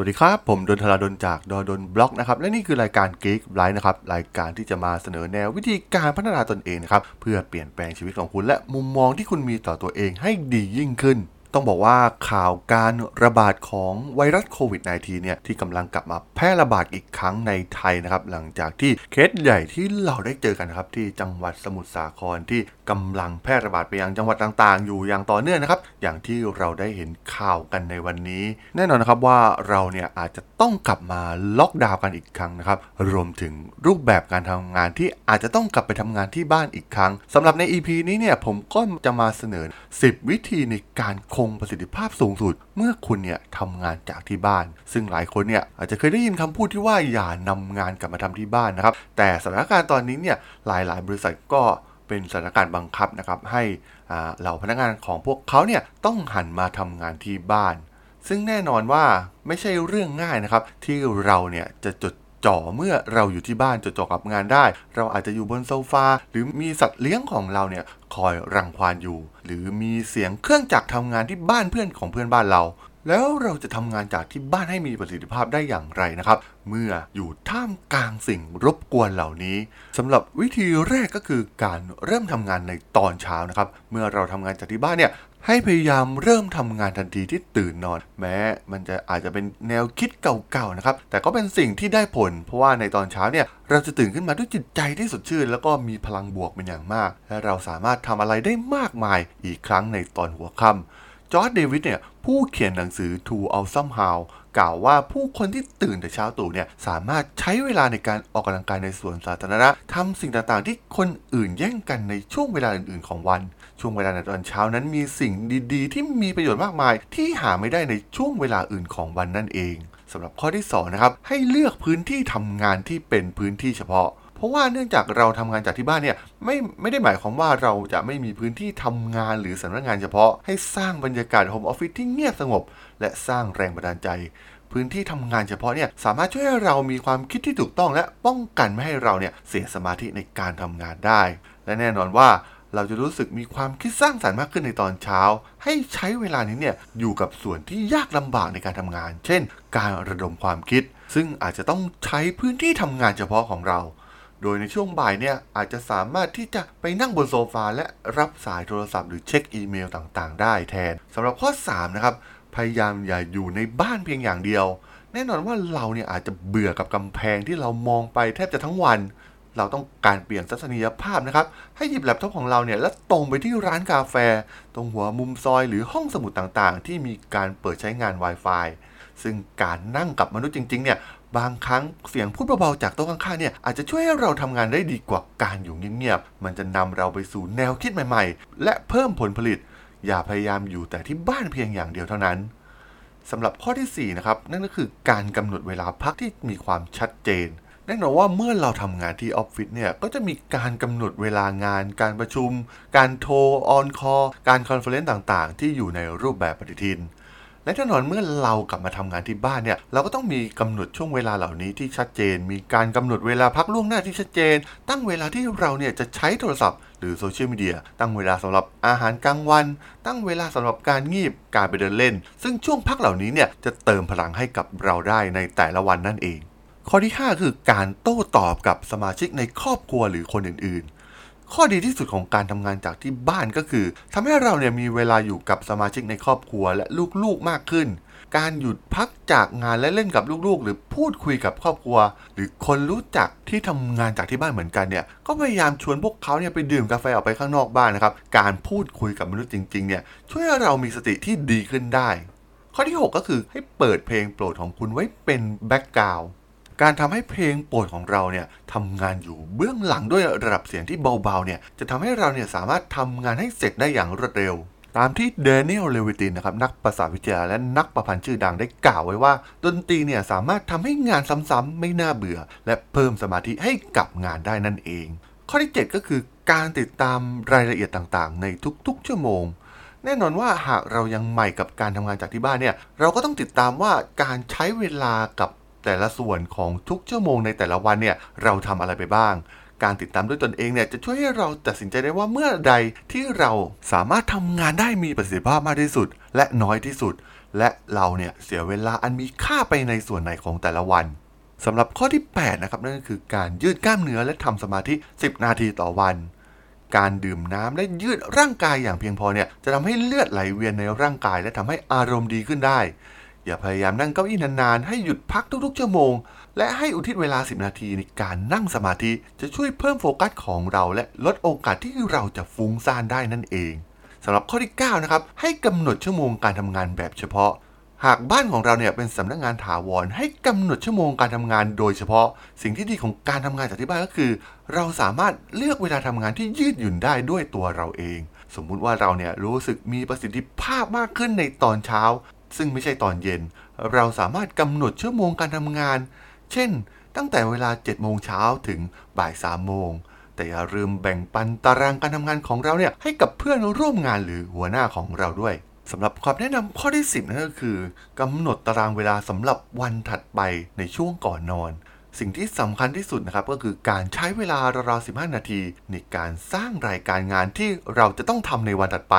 สวัสดีครับ ผมดนทราดนจากดดนบล็อกนะครับ และนี่คือรายการ Geek l i f e นะครับ รายการที่จะมาเสนอแนววิธีการพัฒนาตนเองนะครับ เพื่อเปลี่ยนแปลงชีวิตของคุณ และมุมมองที่คุณมีต่อตัวเองให้ดียิ่งขึ้นต้องบอกว่าข่าวการระบาดของไวรัสโควิด -19 เนี่ยที่กำลังกลับมาแพร่ระบาดอีกครั้งในไทยนะครับ หลังจากที่เคสใหญ่ที่เราได้เจอกันนะครับ ที่จังหวัดสมุทรสาครที่ กำลังแพร่ระบาดไปยังจังหวัดต่างๆ อยู่อย่างต่อเนื่องนะครับ อย่างที่เราได้เห็นข่าวกันในวันนี้ แน่นอนนะครับว่าเราเนี่ยอาจจะต้องกลับมาล็อกดาวน์กันอีกครั้งนะครับ รวมถึงรูปแบบการทำงานที่อาจจะต้องกลับไปทำงานที่บ้านอีกครั้งสำหรับใน EP นี้เนี่ยผมก็จะมาเสนอ 10 วิธีในการคงประสิทธิภาพสูงสุด เมื่อคุณเนี่ยทำงานจากที่บ้าน ซึ่งหลายคนเนี่ยอาจจะเคยได้ยินคำพูดที่ว่าอย่านำงานกลับมาทำที่บ้านนะครับ แต่สถานการณ์ตอนนี้เนี่ยหลายๆ บริษัทก็ เป็นสถานการณ์บังคับนะครับให้เหล่าพนักงานของพวกเขาเนี่ยต้องหันมาทำงานที่บ้าน ซึ่งแน่นอนว่าไม่ใช่เรื่องง่ายนะครับ ที่เราเนี่ยจะจดจ่อเมื่อเราอยู่ที่บ้านจดจ่อกับงานได้ เราอาจจะอยู่บนโซฟา หรือมีสัตว์เลี้ยงของเราเนี่ยคอยรังควานอยู่ หรือมีเสียงเครื่องจักรทำงานที่บ้านเพื่อนของเพื่อนบ้านเรา แล้วเราจะทำงานจากที่บ้านให้มีประสิทธิภาพได้อย่างไรนะครับ เมื่ออยู่ท่ามกลางสิ่งรบกวนเหล่านี้สำหรับวิธีแรกก็คือการเริ่มทำงานในตอนเช้านะครับ เมื่อเราทำงานจากที่บ้านเนี่ยให้พยายามเริ่มทำงานทันทีที่ตื่นนอน แม้มันจะอาจจะเป็นแนวคิดเก่าๆนะครับ แต่ก็เป็นสิ่งที่ได้ผล เพราะว่าในตอนเช้าเนี่ยเราจะตื่นขึ้นมาด้วยจิตใจที่สดชื่น แล้วก็มีพลังบวกเป็นอย่างมาก และเราสามารถทำอะไรได้มากมายอีกครั้งในตอนหัวค่ำ จอร์ดเดวิดเนี่ยผู้เขียนหนังสือ To Awesome How กล่าวว่าผู้คนที่ตื่นแต่เช้าตู่เนี่ยสามารถใช้เวลาในการออกกำลังกายในสวนสาธารณะทำสิ่งต่างๆ ที่คนอื่นแย่งกันในช่วงเวลาอื่นๆ ของวัน ช่วงเวลาในตอนเช้านั้นมีสิ่งดีๆ ที่มีประโยชน์มากมาย ที่หาไม่ได้ในช่วงเวลาอื่นของวันนั่นเองสำหรับข้อที่สองนะครับให้เลือกพื้นที่ทำงานที่เป็นพื้นที่เฉพาะ เพราะว่าเนื่องจากเราทำงานจากที่บ้านเนี่ยไม่ไม่ได้หมายความว่าเราจะไม่มีพื้นที่ทำงานหรือสำนักงานเฉพาะ ให้สร้างบรรยากาศโฮมออฟฟิศที่เงียบสงบ และสร้างแรงบันดาลใจ พื้นที่ทำงานเฉพาะเนี่ยสามารถช่วยให้เรามีความคิดที่ถูกต้องและป้องกันไม่ให้เราเนี่ยเสียสมาธิในการทำงานได้ และแน่นอนว่าเราจะรู้สึกมีความคิดสร้างสรรค์มากขึ้นในตอนเช้า ให้ใช้เวลานี้เนี่ยอยู่กับส่วนที่ยากลำบากในการทำงาน เช่น การระดมความคิด ซึ่งอาจจะต้องใช้พื้นที่ทำงานเฉพาะของเรา โดยในช่วงบ่ายเนี่ยอาจจะสามารถที่จะไปนั่งบนโซฟาและรับสายโทรศัพท์หรือเช็คอีเมลต่างๆ ได้แทนสำหรับข้อ 3 นะครับ พยายามอย่าอยู่ในบ้านเพียงอย่างเดียว แน่นอนว่าเราเนี่ยอาจจะเบื่อกับกำแพงที่เรามองไปแทบจะทั้งวัน เราต้องการเปลี่ยนทัศนียภาพนะครับ ให้หยิบแล็ปท็อปของเราเนี่ยแล้วตรงไปที่ร้านกาแฟ ตรงหัวมุมซอยหรือห้องสมุดต่างๆ ที่มีการเปิดใช้งาน Wi-Fi ซึ่งการนั่งกับมนุษย์จริงๆเนี่ยบางครั้งเสียงพูดเบาๆจากโต๊ะข้างๆเนี่ยอาจจะช่วยให้เราทำงานได้ดีกว่าการอยู่เงียบๆมันจะนำเราไปสู่แนวคิดใหม่ๆ และเพิ่มผลผลิต อย่าพยายามอยู่แต่ที่บ้านเพียงอย่างเดียวเท่านั้นสำหรับข้อที่4นะครับนั่นก็คือการกำหนดเวลาพักที่มีความชัดเจนแน่นอนว่าเมื่อเราทำงานที่ออฟฟิศเนี่ยก็จะมีการกำหนดเวลางาน การประชุม การโทร on call การ conference ต่างๆ ที่อยู่ในรูปแบบปฏิทิน และแน่นอนเมื่อเรากลับมาทำงานที่บ้านเนี่ยเราก็ต้องมีกำหนดช่วงเวลาเหล่านี้ที่ชัดเจน มีการกำหนดเวลาพักล่วงหน้าที่ชัดเจน ตั้งเวลาที่เราเนี่ยจะใช้โทรศัพท์หรือโซเชียลมีเดียตั้งเวลาสำหรับอาหารกลางวัน ตั้งเวลาสำหรับการงีบการไปเดินเล่น ซึ่งช่วงพักเหล่านี้เนี่ยจะเติมพลังให้กับเราได้ในแต่ละวันนั่นเอง ข้อที่ 5 คือการโต้ตอบกับสมาชิกในครอบครัวหรือคนอื่นๆ ข้อดีที่สุดของการทำงานจากที่บ้านก็คือทำให้เราเนี่ยมีเวลาอยู่กับสมาชิกในครอบครัวและลูกๆมากขึ้น การหยุดพักจากงานและเล่นกับลูกๆ หรือพูดคุยกับครอบครัว หรือคนรู้จักที่ทำงานจากที่บ้านเหมือนกันเนี่ยก็พยายามชวนพวกเขาเนี่ยไปดื่มกาแฟออกไปข้างนอกบ้านนะครับการพูดคุยกับมนุษย์จริงๆเนี่ยช่วยให้เรามีสติที่ดีขึ้นได้ ข้อที่ 6 ก็คือให้เปิดเพลงโปรดของคุณไว้เป็นแบ็กกราวด์ การทำให้เพลงโปรดของเราเนี่ยทำงานอยู่เบื้องหลังด้วยระดับเสียงที่เบาๆเนี่ยจะทำให้เราเนี่ยสามารถทำงานให้เสร็จได้อย่างรวดเร็ว ตามที่เดนิเอลเลวิตินนะครับนักภาษาวิทยาและนักประพันธ์ชื่อดังได้กล่าวไว้ว่า ดนตรีเนี่ยสามารถทำให้งานซ้ำๆไม่น่าเบื่อ และเพิ่มสมาธิให้กับงานได้นั่นเอง ข้อที่ 7 ก็คือการติดตามรายละเอียดต่างๆ ในทุกๆ ชั่วโมงแน่นอนว่าหากเรายังใหม่กับการทำงานจากที่บ้านเนี่ย เราก็ต้องติดตามว่าการใช้เวลากับ แต่ละส่วนของทุกชั่วโมงในแต่ละวันเนี่ยเราทำอะไรไปบ้าง การติดตามด้วยตนเองเนี่ยจะช่วยให้เราตัดสินใจได้ว่าเมื่อใดที่เราสามารถทำงานได้มีประสิทธิภาพมากที่สุด และน้อยที่สุด และเราเนี่ยเสียเวลาอันมีค่าไปในส่วนไหนของแต่ละวันสำหรับข้อที่ 8 นะครับ นั่นก็คือการยืดกล้ามเนื้อและทำสมาธิ 10 นาทีต่อวัน การดื่มน้ำและยืดร่างกายอย่างเพียงพอเนี่ยจะทำให้เลือดไหลเวียนในร่างกาย และทำให้อารมณ์ดีขึ้นได้ อย่าพยายามนั่งเก้าอี้นานๆ ให้หยุดพักทุกๆชั่วโมง และให้อุทิศเวลา 10 นาทีในการนั่งสมาธิจะช่วยเพิ่มโฟกัสของเรา และลดโอกาสที่เราจะฟุ้งซ่านได้นั่นเองสำหรับข้อที่ 9 นะครับ ให้กำหนดชั่วโมงการทำงานแบบเฉพาะ หากบ้านของเราเนี่ยเป็นสำนักงานถาวร ให้กำหนดชั่วโมงการทำงานโดยเฉพาะ สิ่งที่ดีของการทำงานจากที่บ้านก็คือ เราสามารถเลือกเวลาทำงานที่ยืดหยุ่นได้ด้วยตัวเราเอง สมมุติว่าเราเนี่ยรู้สึกมีประสิทธิภาพมากขึ้นในตอนเช้า ซึ่งไม่ใช่ตอนเย็น เราสามารถกำหนดชั่วโมงการทำงาน เช่น ตั้งแต่เวลา 7 โมงเช้าถึงบ่าย 3 โมง แต่อย่าลืมแบ่งปันตารางการทำงานของเราเนี่ยให้กับเพื่อนร่วมงานหรือหัวหน้าของเราด้วยสำหรับความแนะนำข้อที่ 10นั่นก็คือกำหนดตารางเวลาสำหรับวันถัดไปในช่วงก่อนนอน สิ่งที่สำคัญที่สุดนะครับก็คือการใช้เวลาราวๆ15 นาที ในการสร้างรายการงานที่เราจะต้องทำในวันถัดไป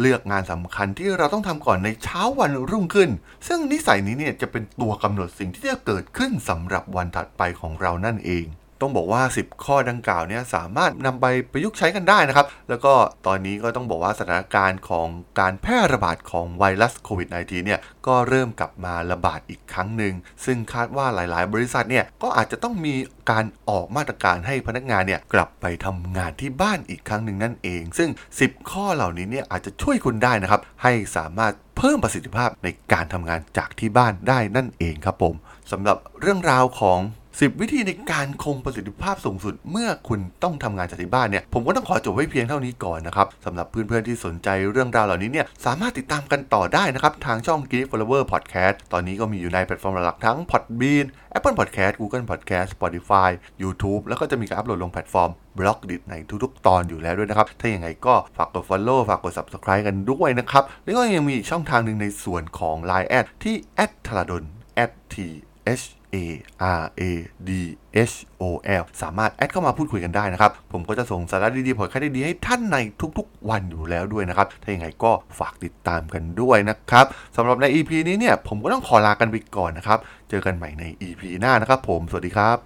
เลือกงานสำคัญที่เราต้องทำก่อนในเช้าวันรุ่งขึ้น ซึ่งนิสัยนี้เนี่ยจะเป็นตัวกำหนดสิ่งที่จะเกิดขึ้นสำหรับวันถัดไปของเรานั่นเอง ต้องบอกว่า 10 ข้อดังกล่าวเนี่ยสามารถนำไปประยุกต์ใช้กันได้นะครับ แล้วก็ตอนนี้ก็ต้องบอกว่าสถานการณ์ของการแพร่ระบาดของไวรัสโควิด -19 เนี่ยก็เริ่มกลับมาระบาดอีกครั้งหนึ่ง ซึ่งคาดว่าหลายๆ บริษัทเนี่ยก็อาจจะต้องมีการออกมาตรการให้พนักงานเนี่ยกลับไปทำงานที่บ้านอีกครั้งหนึ่งนั่นเอง ซึ่ง 10 ข้อเหล่านี้เนี่ยอาจจะช่วยคุณได้นะครับ ให้สามารถเพิ่มประสิทธิภาพในการทำงานจากที่บ้านได้นั่นเองครับผมสำหรับเรื่องราวของ 10 วิธีในการคงประสิทธิภาพสูงสุด เมื่อคุณต้องทำงานจากที่บ้านเนี่ยผมก็ต้องขอจบไว้เพียงเท่านี้ก่อนนะครับสำหรับเพื่อนๆที่สนใจเรื่องราวเหล่านี้เนี่ยสามารถติดตามกันต่อได้นะครับ ทางช่อง Geek Forever Podcast ตอนนี้ก็มีอยู่ในแพลตฟอร์มหลักทั้ง Podbean Apple Podcast Google Podcast Spotify YouTube แล้วก็จะมีการอัปโหลดลงแพลตฟอร์ม Blockdit ในทุกๆ ตอนอยู่แล้วด้วยนะครับ ถ้าอย่างไรก็ฝากกด Follow ฝากกด Subscribe กันด้วยนะครับ แล้วก็ยังมีอีกช่องทางหนึ่งในส่วนของ Line add ที่ t h a r a d o n t h A R A D H O L สามารถแอดเข้ามาพูดคุยกันได้นะครับ ผมก็จะส่งสาระดีๆผลค่าดีๆให้ท่านในทุกๆ วันอยู่แล้วด้วยนะครับ ถ้าอย่างไรก็ฝากติดตามกันด้วยนะครับสำหรับใน EP นี้เนี่ย ผมก็ต้องขอลากันไปก่อนนะครับ เจอกันใหม่ใน EP หน้านะครับผม สวัสดีครับ